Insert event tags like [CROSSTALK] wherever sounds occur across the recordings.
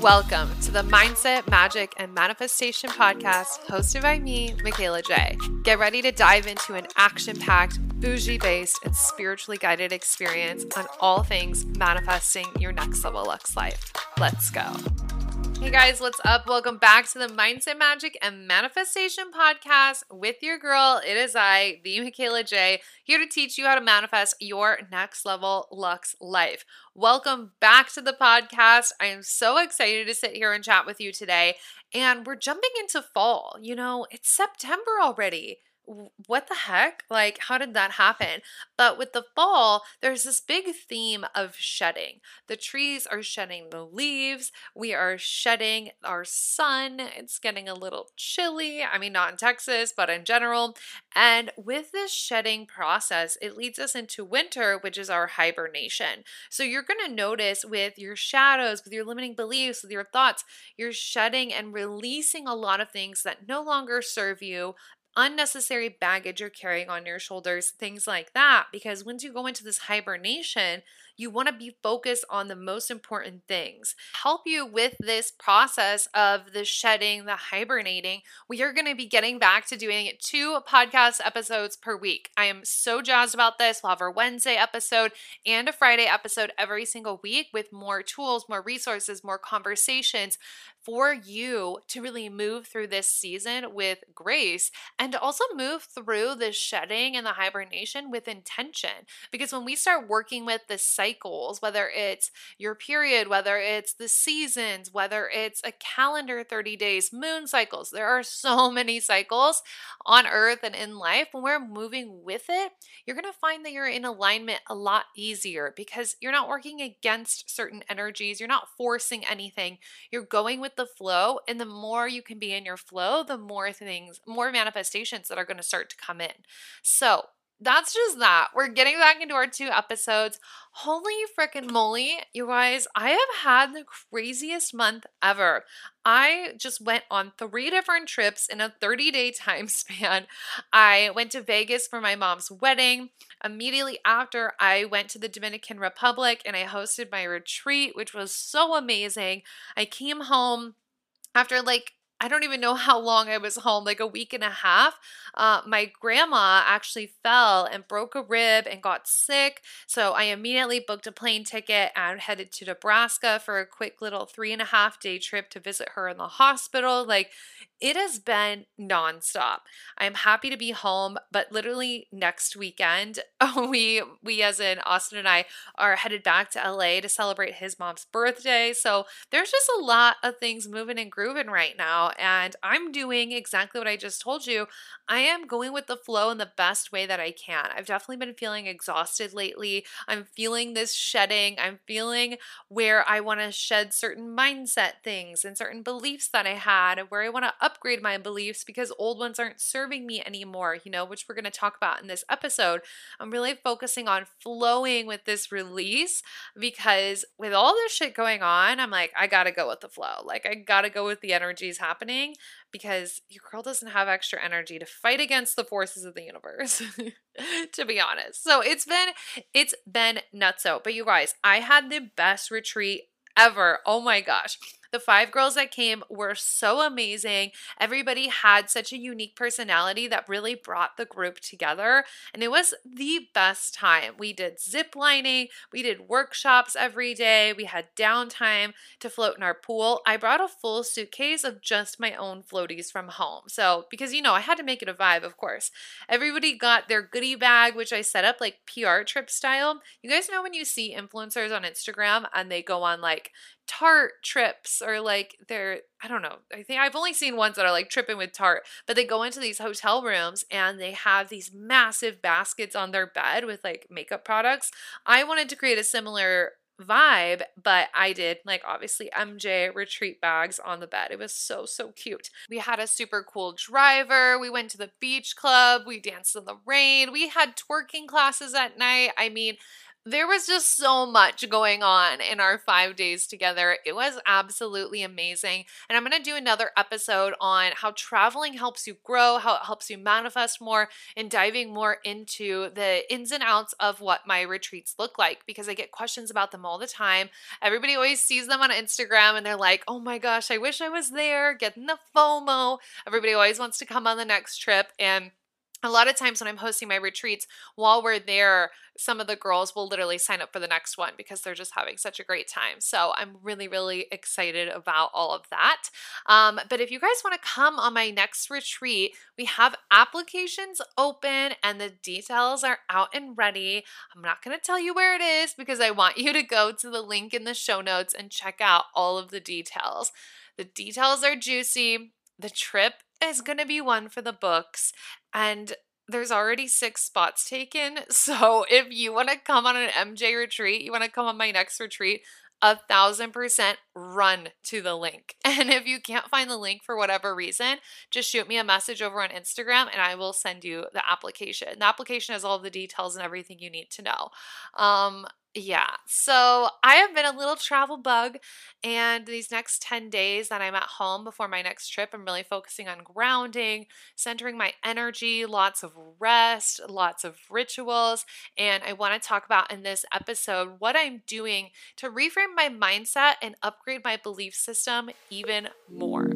Welcome to the Mindset, Magic, and Manifestation podcast hosted by me, Mikayla Jai. Get ready to dive into an action packed, bougie based, and spiritually guided experience on all things manifesting your next level Lux life. Let's go. Hey guys, what's up? Welcome back to the Mindset Magic and Manifestation Podcast with your girl. It is I, the Mikayla Jai, here to teach you how to manifest your next level Lux life. Welcome back to the podcast. I am so excited to sit here and chat with you today. And we're jumping into fall. You know, it's September already what the heck? Like, how did that happen? But with the fall, there's this big theme of shedding. The trees are shedding the leaves. We are shedding our sun. It's getting a little chilly. I mean, not in Texas, but in general. And with this shedding process, it leads us into winter, which is our hibernation. So you're going to notice with your shadows, with your limiting beliefs, with your thoughts, you're shedding and releasing a lot of things that no longer serve you, unnecessary baggage you're carrying on your shoulders, things like that. Because once you go into this hibernation, you want to be focused on the most important things. Help you with this process of the shedding, the hibernating. We are going to be getting back to doing two podcast episodes per week. I am so jazzed about this. We'll have our Wednesday episode and a Friday episode every single week with more tools, more resources, more conversations for you to really move through this season with grace and to also move through the shedding and the hibernation with intention. Because when we start working with the cycles, whether it's your period, whether it's the seasons, whether it's a calendar 30 days, moon cycles, there are [LAUGHS] so many cycles on earth and in life. When we're moving with it, you're going to find that you're in alignment a lot easier because you're not working against certain energies, you're not forcing anything, you're going with the flow. And the more you can be in your flow, the more things, more manifestations that are going to start to come in. So, that's just that. We're getting back into our two episodes. Holy freaking moly, you guys, I have had the craziest month ever. I just went on three different trips in a 30 day [LAUGHS] time span. I went to Vegas for my mom's wedding. Immediately after, I went to the Dominican Republic and I hosted my retreat, which was so amazing. I came home after like I don't even know how long I was home, like a week and a half. Uh, my grandma actually fell and broke a rib and got sick. So I immediately booked a plane ticket and headed to Nebraska for a quick little three and a half day trip to visit her in the hospital. Like it has been nonstop. I'm happy to be home, but literally next weekend, [LAUGHS] we we as in Austin and I are headed back to LA to celebrate his mom's birthday. So there's just a lot of things moving and grooving right now, and I'm doing exactly what I just told you. I am going with the flow in the best way that I can. I've definitely been feeling exhausted lately. I'm feeling this shedding. I'm feeling where I want to shed certain mindset things and certain beliefs that I had, and where I want to upgrade my beliefs because old ones aren't serving me anymore, you know, which we're going to talk about in this episode. I'm really focusing on flowing with this release because with all this shit going on, I'm like, I got to go with the flow. Like, I got to go with the energies happening because your girl doesn't have extra energy to fight against the forces of the universe [LAUGHS] to be honest so it's been it's been nutso but you guys i had the best retreat ever oh my gosh the five girls that came were so amazing. Everybody had such a unique personality that really brought the group together. And it was the best time. We did zip lining, we did workshops every day, we had downtime to float in our pool. I brought a full suitcase of just my own floaties from home. So, because you know, I had to make it a vibe, of course. Everybody got their goodie bag, which I set up like PR trip style. You guys know when you see influencers on Instagram and they go on like Tarte trips or like they're I don't know. I think I've only seen ones that are like tripping with Tarte, but they go into these hotel rooms and they have these massive baskets on their bed with like makeup products. I wanted to create a similar vibe, but I did like obviously MJ retreat bags on the bed. It was so, so cute. We had a super cool driver. We went to the beach club. We danced in the rain. We had twerking classes at night. I mean, there was just so much going on in our five days together. It was absolutely amazing. And I'm going to do another episode on how traveling helps you grow, how it helps you manifest more, and diving more into the ins and outs of what my retreats look like because I get questions about them all the time. Everybody always sees them on Instagram and they're like, oh my gosh, I wish I was there, getting the FOMO. Everybody always wants to come on the next trip. And a lot of times when I'm hosting my retreats, while we're there, some of the girls will literally sign up for the next one because they're just having such a great time. So I'm really, really excited about all of that. Um, but if you guys want to come on my next retreat, we have applications open and the details are out and ready. I'm not going to tell you where it is because I want you to go to the link in the show notes and check out all of the details. The details are juicy. The trip is going to be one for the books. And there's already six spots taken. [LAUGHS] So if you want to come on an MJ retreat, you want to come on my next retreat, a thousand percent run to the link. [LAUGHS] And if you can't find the link for whatever reason, just shoot me a message over on Instagram and I will send you the application. The application has all the details and everything you need to know. Um, yeah, so I have been a little travel bug, and these next 10 days that I'm at home before my next trip, I'm really focusing on grounding, centering my energy, lots of rest, lots of rituals. And I want to talk about in this episode what I'm doing to reframe my mindset and upgrade my belief system even more.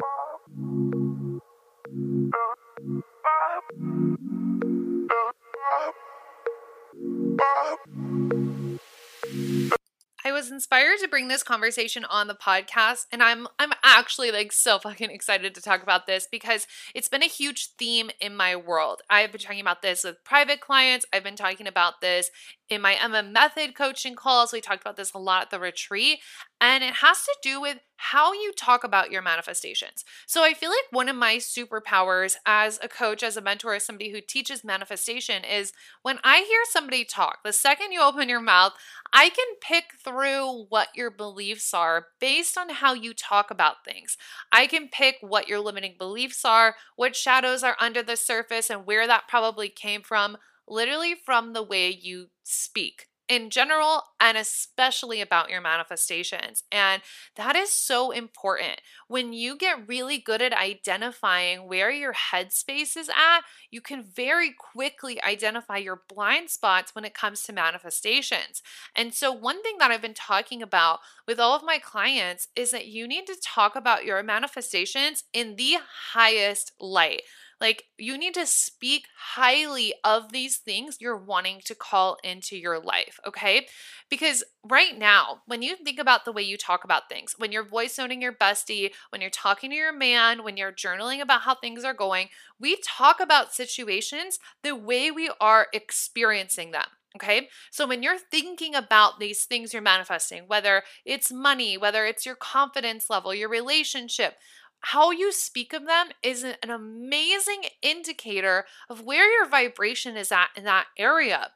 I was inspired to bring this conversation on the podcast and I'm I'm actually like so fucking excited to talk about this because it's been a huge theme in my world. I've been talking about this with private clients. I've been talking about this in my Emma Method coaching calls. We talked about this a lot at the retreat and it has to do with how you talk about your manifestations. So I feel like one of my superpowers as a coach, as a mentor, as somebody who teaches manifestation is when I hear somebody talk, the second you open your mouth, I can pick through what your beliefs are based on how you talk about things. I can pick what your limiting beliefs are, what shadows are under the surface, and where that probably came from, literally from the way you speak in general and especially about your manifestations. And that is so important. When you get really good at identifying where your headspace is at, you can very quickly identify your blind spots when it comes to manifestations. And so, one thing that I've been talking about with all of my clients is that you need to talk about your manifestations in the highest light. Like, you need to speak highly of these things you're wanting to call into your life, okay? Because right now, when you think about the way you talk about things, when you're voice noting your bestie, when you're talking to your man, when you're journaling about how things are going, we talk about situations the way we are experiencing them. Okay. So when you're thinking about these things you're manifesting, whether it's money, whether it's your confidence level, your relationship, how you speak of them is an amazing indicator of where your vibration is at in that area.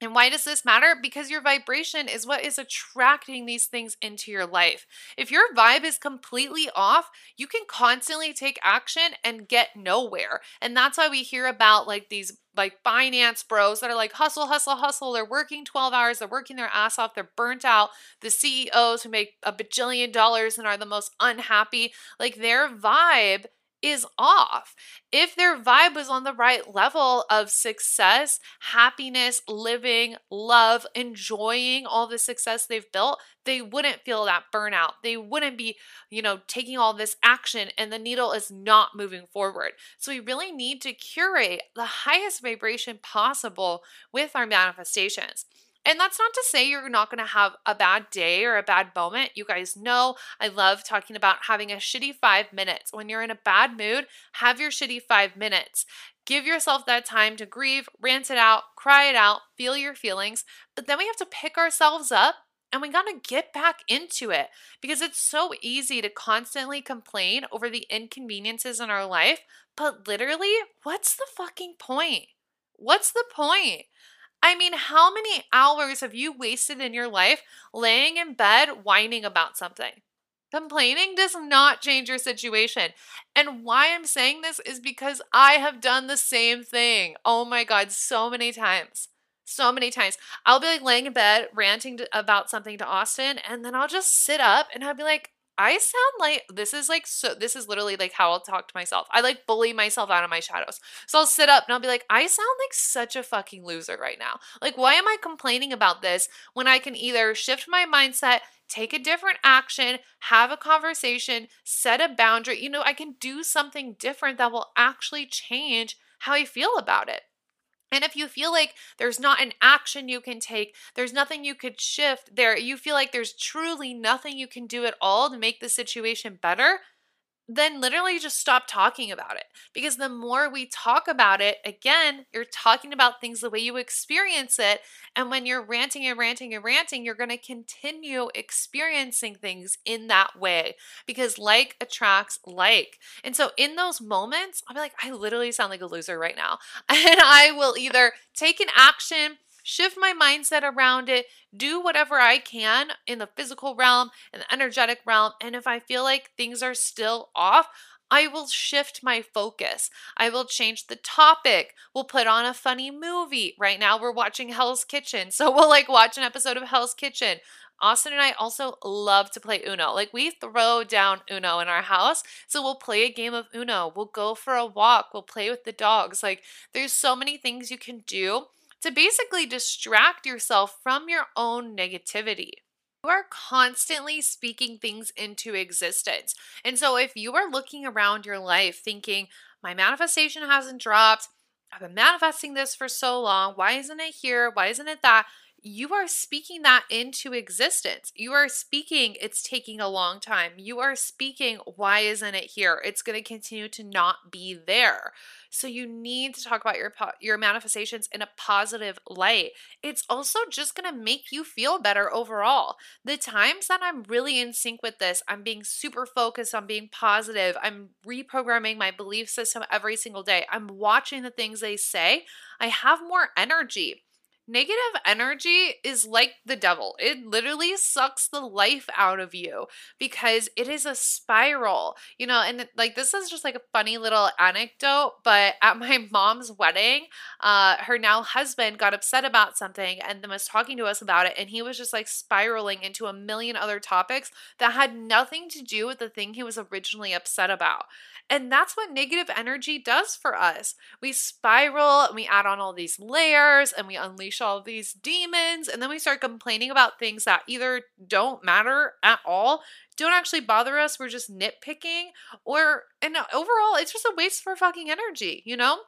And why does this matter? Because your vibration is what is attracting these things into your life. If your vibe is completely off, you can constantly take action and get nowhere. And that's why we hear about like these like finance bros that are like hustle, hustle, hustle. They're working 12 hours, they're working their ass off, they're burnt out. The CEOs who make a bajillion dollars and are the most unhappy, like their vibe is off. If their vibe was on the right level of success, happiness, living, love, enjoying all the success they've built, they wouldn't feel that burnout. They wouldn't be, you know, taking all this action and the needle is not moving forward. So we really need to curate the highest vibration possible with our manifestations. And that's not to say you're not going to have a bad day or a bad moment. You guys know I love talking about having a shitty five minutes. When you're in a bad mood, have your shitty five minutes. Give yourself that time to grieve, rant it out, cry it out, feel your feelings. But then we have to pick ourselves up and we got to get back into it because it's so easy to constantly complain over the inconveniences in our life. But literally, what's the fucking point? What's the point? I mean, how many hours have you wasted in your life laying in bed whining about something? Complaining does not change your situation. And why I'm saying this is because I have done the same thing. Oh my God, so many times. so many times. I'll be like laying in bed ranting about something to Austin, and then I'll just sit up and I'll be like, I sound like this is like so this is literally like how I'll talk to myself. I like bully myself out of my shadows. So I'll sit up and I'll be like, I sound like such a fucking loser right now. Like, why am I complaining about this when I can either shift my mindset, take a different action, have a conversation, set a boundary? You know, I can do something different that will actually change how I feel about it. And if you feel like there's not an action you can take, there's nothing you could shift there, you feel like there's truly nothing you can do at all to make the situation better, then literally just stop talking about it. Because the more we talk about it, again, you're talking about things the way you experience it. And when you're ranting and ranting and ranting, you're going to continue experiencing things in that way because like attracts like. And so in those moments, I'll be like, I literally sound like a loser right now. [LAUGHS] And I will either take an action shift my mindset around it, do whatever I can in the physical realm and the energetic realm. And if I feel like things are still off, I will shift my focus. I will change the topic. We'll put on a funny movie. Right now, we're watching Hell's Kitchen. [LAUGHS] So we'll like watch an episode of Hell's Kitchen. Austin and I also love to play Uno. Like we throw down Uno in our house. So we'll play a game of Uno. We'll go for a walk. We'll play with the dogs. Like there's so many things you can do to basically distract yourself from your own negativity. You are constantly speaking things into existence. And so if you are looking around your life thinking, my manifestation hasn't dropped, I've been manifesting this for so long, why isn't it here? Why isn't it that? You are speaking that into existence. You are speaking, it's taking a long time. You are speaking, why isn't it here? It's going to continue to not be there. So you need to talk about your your manifestations in a positive light. It's also just going to make you feel better overall. The times that I'm really in sync with this, I'm being super focused on being positive. I'm reprogramming my belief system every single day. I'm watching the things they say. I have more energy. Negative energy is like the devil. It literally sucks the life out of you because it is a spiral, you know. And like, this is just like a funny little anecdote, but at my [LAUGHS] mom's wedding, uh, her now husband got upset about something and then was talking to us about it. And he was just like spiraling into a million other topics that had nothing to do with the thing he was originally upset about. And that's what negative energy does for us. We spiral and we add on all these layers and we unleash all these demons. And then we start complaining about things that either don't matter at all, don't actually bother us. We're just nitpicking, or, and overall, it's just a waste for fucking energy, you know?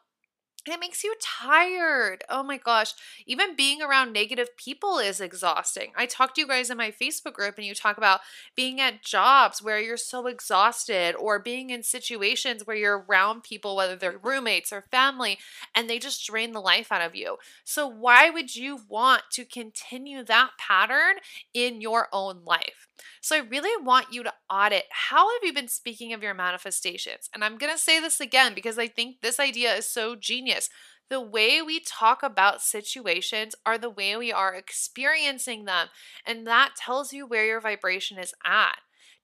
It makes you tired. Oh my gosh. Even being around negative people is exhausting. I talk to you guys in my Facebook group and you talk about being at jobs where you're so exhausted or being in situations where you're around people, whether they're roommates or family, and they just drain the life out of you. So, why would you want to continue that pattern in your own life? So, I really want you to audit how have you been speaking of your manifestations? And I'm going to say this again because I think this idea is so genius. The way we talk about situations are the way we are experiencing them. And that tells you where your vibration is at.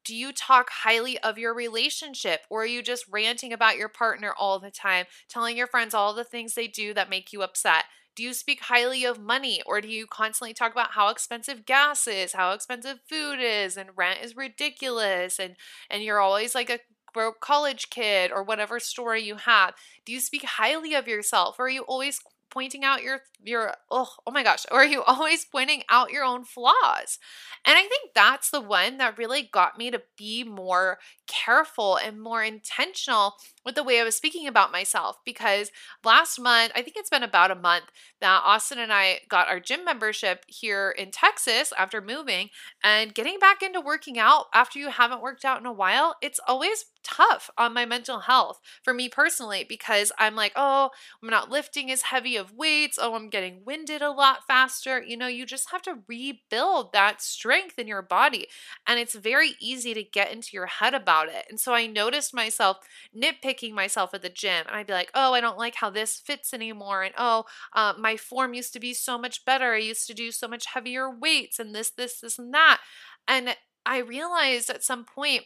Do you talk highly of your relationship or are you just ranting about your partner all the time, telling your friends all the things they do that make you upset? Do you speak highly of money or do you constantly talk about how expensive gas is, how expensive food is and rent is ridiculous and and you're always like a broke college kid or whatever story you have? Do you speak highly of yourself or are you always pointing out your your oh, oh my gosh [LAUGHS] or are you always pointing out your own flaws and i think that's the one that really got me to be more careful and more intentional with the way i was speaking about myself because last month i think it's been about a month that austin and i got our gym membership here in texas after moving and getting back into working out after you haven't worked out in a while it's always tough on my mental health for me personally because i'm like oh i'm not lifting as heavy of weights oh i'm getting winded a lot faster. You know, you just have to rebuild that strength in your body. And it's very easy to get into your head about it. And so I noticed myself nitpicking myself at the gym. And I'd be like, oh, I don't like how this fits anymore. And oh, uh, my form used to be so much better. I used to do so much heavier weights and this, this, this, and that. And I realized at some point,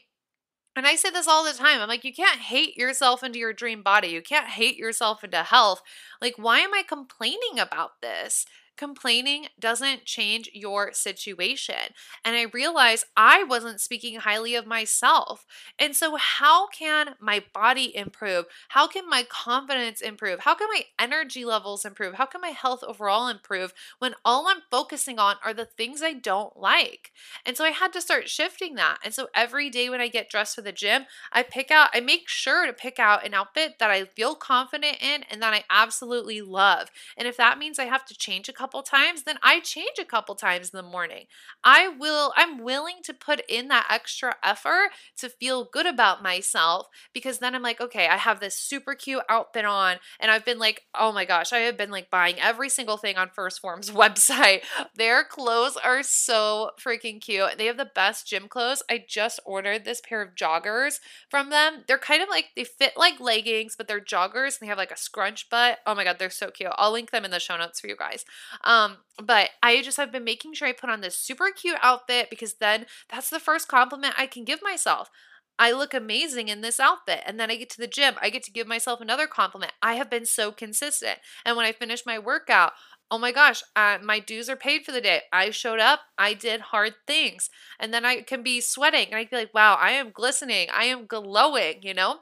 and I say this all the time. I'm like, you can't hate yourself into your dream body. You can't hate yourself into health. Like, why am I complaining about this? Complaining doesn't change your situation. And I realized I wasn't speaking highly of myself. And so, how can my body improve? How can my confidence improve? How can my energy levels improve? How can my health overall improve when all I'm focusing on are the things I don't like? And so, I had to start shifting that. And so, every day when I get dressed for the gym, I pick out, I make sure to pick out an outfit that I feel confident in and that I absolutely love. And if that means I have to change a couple couple times, then I change a couple times in the morning. I will I'm willing to put in that extra effort to feel good about myself because then I'm like, okay, I have this super cute outfit on and I've been like, oh my gosh, I have been like buying every single thing on 1st Phorm's [LAUGHS] website. Their clothes are so freaking cute. They have the best gym clothes. I just ordered this pair of joggers from them. They're kind of like they fit like leggings, but they're joggers and they have like a scrunch butt. Oh my god, they're so cute. I'll link them in the show notes for you guys. Um, but I just have been making sure I put on this super cute outfit because then that's the first compliment I can give myself. I look amazing in this outfit. And then I get to the gym, I get to give myself another compliment. I have been so consistent. And when I finish my workout, oh my gosh, uh, my dues are paid for the day. I showed up, I did hard things. And then I can be sweating and I feel like, wow, I am glistening, I am glowing, you know?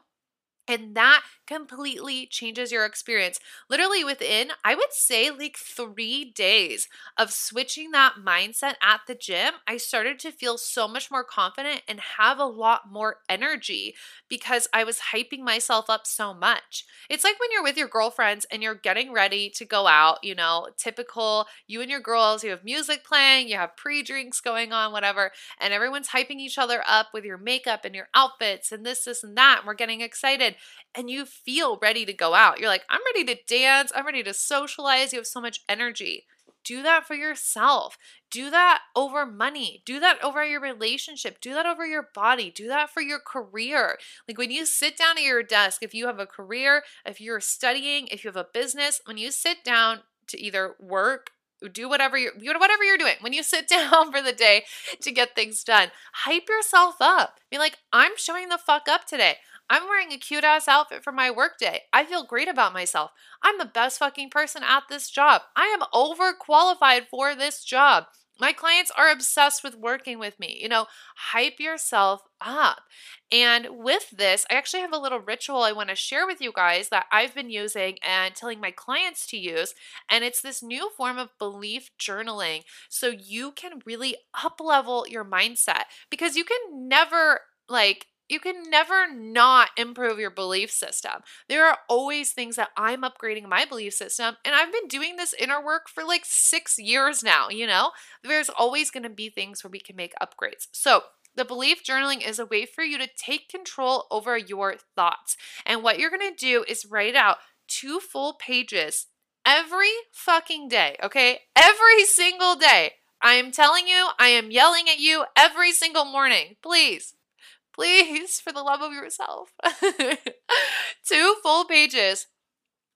And that completely changes your experience. Literally within, I would say, like three days of switching that mindset at the gym, I started to feel so much more confident and have a lot more energy because I was hyping myself up so much. It's like when you're with your girlfriends and you're getting ready to go out, you know, typical you and your girls, you have music playing, you have pre drinks going on, whatever, and everyone's hyping each other up with your makeup and your outfits and this, this, and that. And we're getting excited and you feel ready to go out. You're like, I'm ready to dance. I'm ready to socialize. You have so much energy. Do that for yourself. Do that over money. Do that over your relationship. Do that over your body. Do that for your career. Like when you sit down at your desk, if you have a career, if you're studying, if you have a business, when you sit down to either work do whatever you're whatever you're doing when you sit [LAUGHS] down for the day to get things done hype yourself up be like i'm showing the fuck up today I'm wearing a cute ass outfit for my workday. I feel great about myself. I'm the best fucking person at this job. I am overqualified for this job. My clients are obsessed with working with me. You know, hype yourself up. And with this, I actually have a little ritual I want to share with you guys that I've been using and telling my clients to use. And it's this new form of belief journaling. So you can really up level your mindset because you can never like you can never not improve your belief system. There are always things that I'm upgrading my belief system, and I've been doing this inner work for like six years now, you know? There's always gonna be things where we can make upgrades. So, the belief journaling is a way for you to take control over your thoughts. And what you're gonna do is write out two full pages every fucking day, okay? Every single day. I am telling you, I am yelling at you every single morning. Please Please, for the love of yourself. [LAUGHS] Two full pages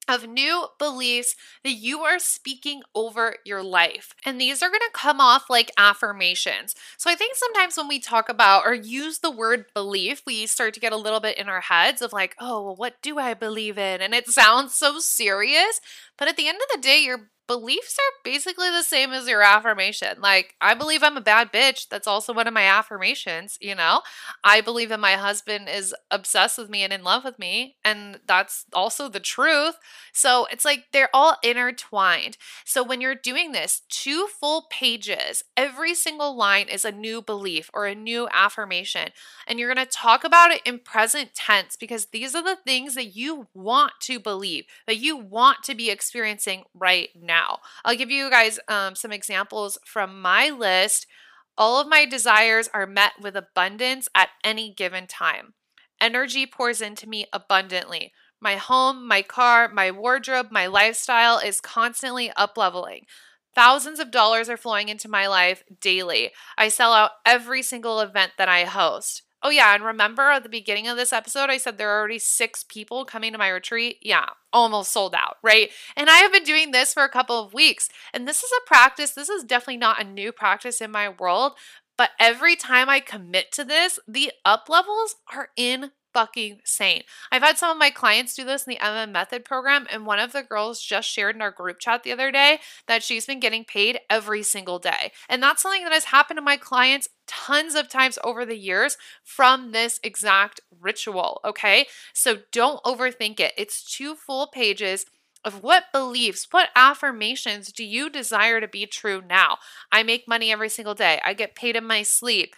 of new beliefs that you are speaking over your life. And these are going to come off like affirmations. So I think sometimes when we talk about or use the word belief, we start to get a little bit in our heads of like, oh, well, what do I believe in? And it sounds so serious. But at the end of the day, you're beliefs are basically the same as your affirmation. Like, I believe I'm a bad bitch. That's also one of my affirmations, you know? I believe that my husband is obsessed with me and in love with me. And that's also the truth. So it's like they're all intertwined. So when you're doing this, two full pages, every single line is a new belief or a new affirmation. And you're going to talk about it in present tense because these are the things that you want to believe, that you want to be experiencing right now now. I'll give you guys um, some examples from my list. All of my desires are met with abundance at any given time. Energy pours into me abundantly. My home, my car, my wardrobe, my lifestyle is constantly up leveling. Thousands of dollars are flowing into my life daily. I sell out every single event that I host. Oh, yeah. And remember at the beginning of this episode, I said there are already six people coming to my retreat? Yeah, almost sold out, right? And I have been doing this for a couple of weeks. And this is a practice. This is definitely not a new practice in my world. But every time I commit to this, the up levels are in fucking sane. I've had some of my clients do this in the MM Method program, and one of the girls just shared in our group chat the other day that she's been getting paid every single day. And that's something that has happened to my clients tons of times over the years from this exact ritual, okay? So don't overthink it. It's two full pages of what beliefs, what affirmations do you desire to be true now? I make money every single day. I get paid in my sleep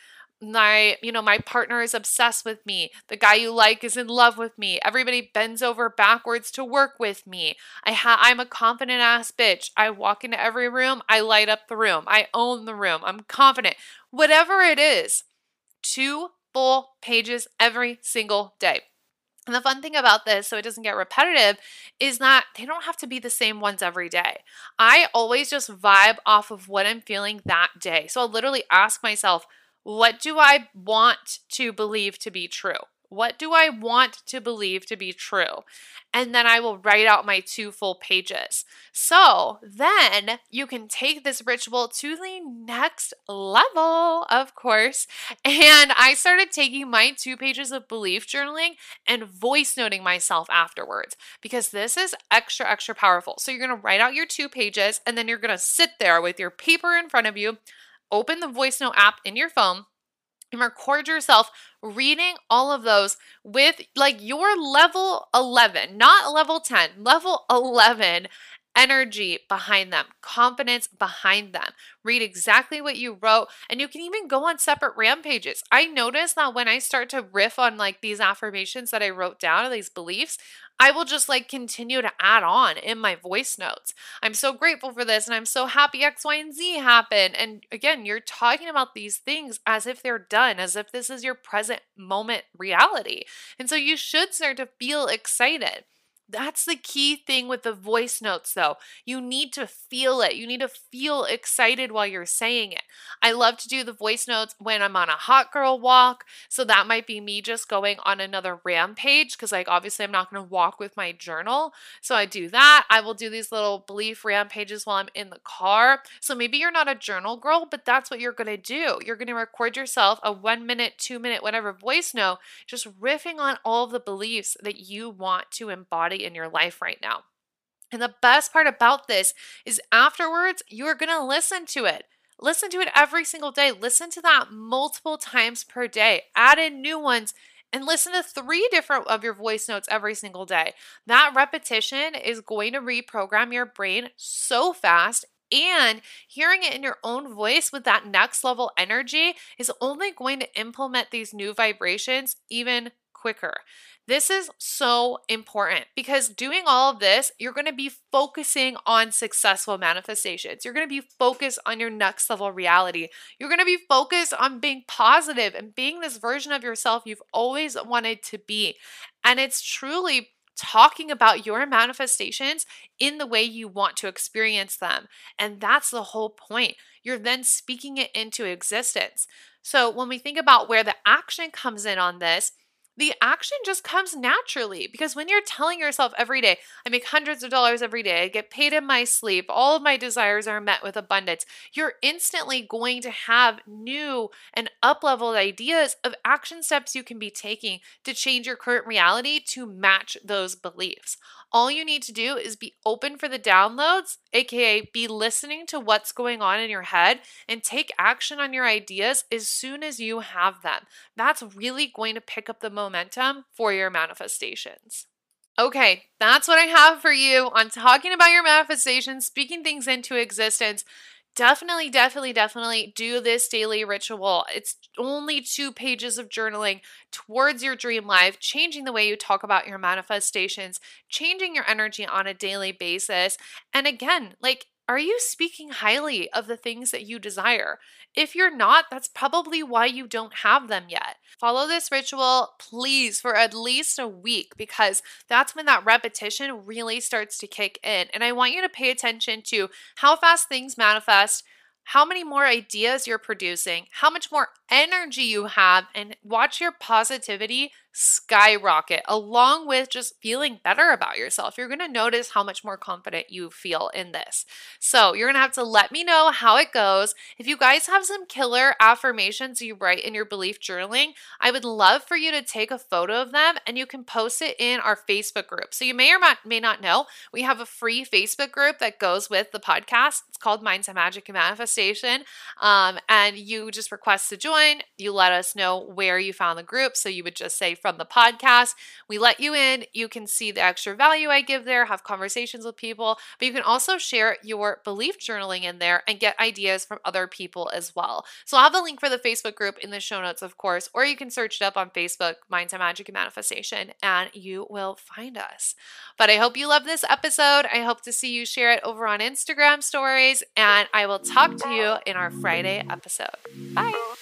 my you know my partner is obsessed with me. The guy you like is in love with me. Everybody bends over backwards to work with me. I ha- i'm a confident ass bitch. I walk into every room. I light up the room. I own the room. I'm confident. Whatever it is two full pages every single day. And the fun thing about this, so it doesn't get repetitive, is that they don't have to be the same ones every day. I always just vibe off of what I'm feeling that day. So I'll literally ask myself, what do I want to believe to be true? What do I want to believe to be true? And then I will write out my two full pages. So then you can take this ritual to the next level, of course. And I started taking my two pages of belief journaling and voice noting myself afterwards because this is extra, extra powerful. So you're to write out your two pages and then you're to sit there with your paper in front of you open the voice note app in your phone and record yourself reading all of those with like your level 11, not level 10, level 11 energy behind them, confidence behind them. Read exactly what you wrote, and you can even go on separate rampages. I notice that when I start to riff on like these affirmations that I wrote down, or these beliefs, I will just like continue to add on in my voice notes. I'm so grateful for this and I'm so happy X, Y, and Z happened. And again, you're talking about these things as if they're done, as if this is your present moment reality. And so you should start to feel excited. That's the key thing with the voice notes, though. You need to feel it. You need to feel excited while you're saying it. I love to do the voice notes when I'm on a hot girl walk. So that might be me just going on another rampage because, like, obviously, I'm not going to walk with my journal. So I do that. I will do these little belief rampages while I'm in the car. So maybe you're not a journal girl, but that's what you're going to do. You're going to record yourself a one minute, two minute, whatever voice note, just riffing on all of the beliefs that you want to embody in your life right now. And the best part about this is afterwards, you are going to listen to it. Listen to it every single day. Listen to that multiple times per day. Add in new ones and listen to three different of your voice notes every single day. That repetition is going to reprogram your brain so fast. And hearing it in your own voice with that next level energy is only going to implement these new vibrations even quicker. This is so important because doing all of this, you're going to be focusing on successful manifestations. You're going to be focused on your next level reality. You're going to be focused on being positive and being this version of yourself you've always wanted to be. And it's truly talking about your manifestations in the way you want to experience them. And that's the whole point. You're then speaking it into existence. So when we think about where the action comes in on this, the action just comes naturally because when you're telling yourself every day, I make hundreds of dollars every day, I get paid in my sleep, all of my desires are met with abundance, you're instantly going to have new and up leveled ideas of action steps you can be taking to change your current reality to match those beliefs. All you need to do is be open for the downloads, aka be listening to what's going on in your head and take action on your ideas as soon as you have them. That's really going to pick up the momentum for your manifestations. Okay, that's what I have for you on talking about your manifestations, speaking things into existence definitely, definitely, definitely do this daily ritual. It's only two pages of journaling towards your dream life, changing the way you talk about your manifestations, changing your energy on a daily basis. And again, like are you speaking highly of the things that you desire? If you're not, that's probably why you don't have them yet. Follow this ritual, please, for at least a week because that's when that repetition really starts to kick in. And I want you to pay attention to how fast things manifest, how many more ideas you're producing, how much more energy you have, and watch your positivity skyrocket along with just feeling better about yourself. You're going to notice how much more confident you feel in this. So, you're going to have to let me know how it goes. If you guys have some killer affirmations you write in your belief journaling, I would love for you to take a photo of them and you can post it in our Facebook group. So, you may or may not know, we have a free Facebook group that goes with the podcast. It's called Mindset Magic and Manifestation. Um, and you just request to join. You let us know where you found the group. So, you would just say from the podcast. We let you in. You can see the extra value I give there, have conversations with people, but you can also share your belief journaling in there and get ideas from other people as well. So I'll have a link for the Facebook group in the show notes, of course, or you can search it up on Facebook, Mindset Magic and Manifestation, and you will find us. But I hope you love this episode. I hope to see you share it over on Instagram stories, and I will talk to you in our Friday episode. Bye.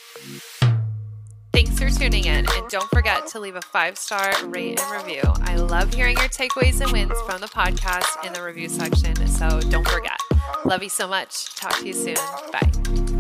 For tuning in, and don't forget to leave a five star rate and review. I love hearing your takeaways and wins from the podcast in the review section, so don't forget. Love you so much. Talk to you soon. Bye.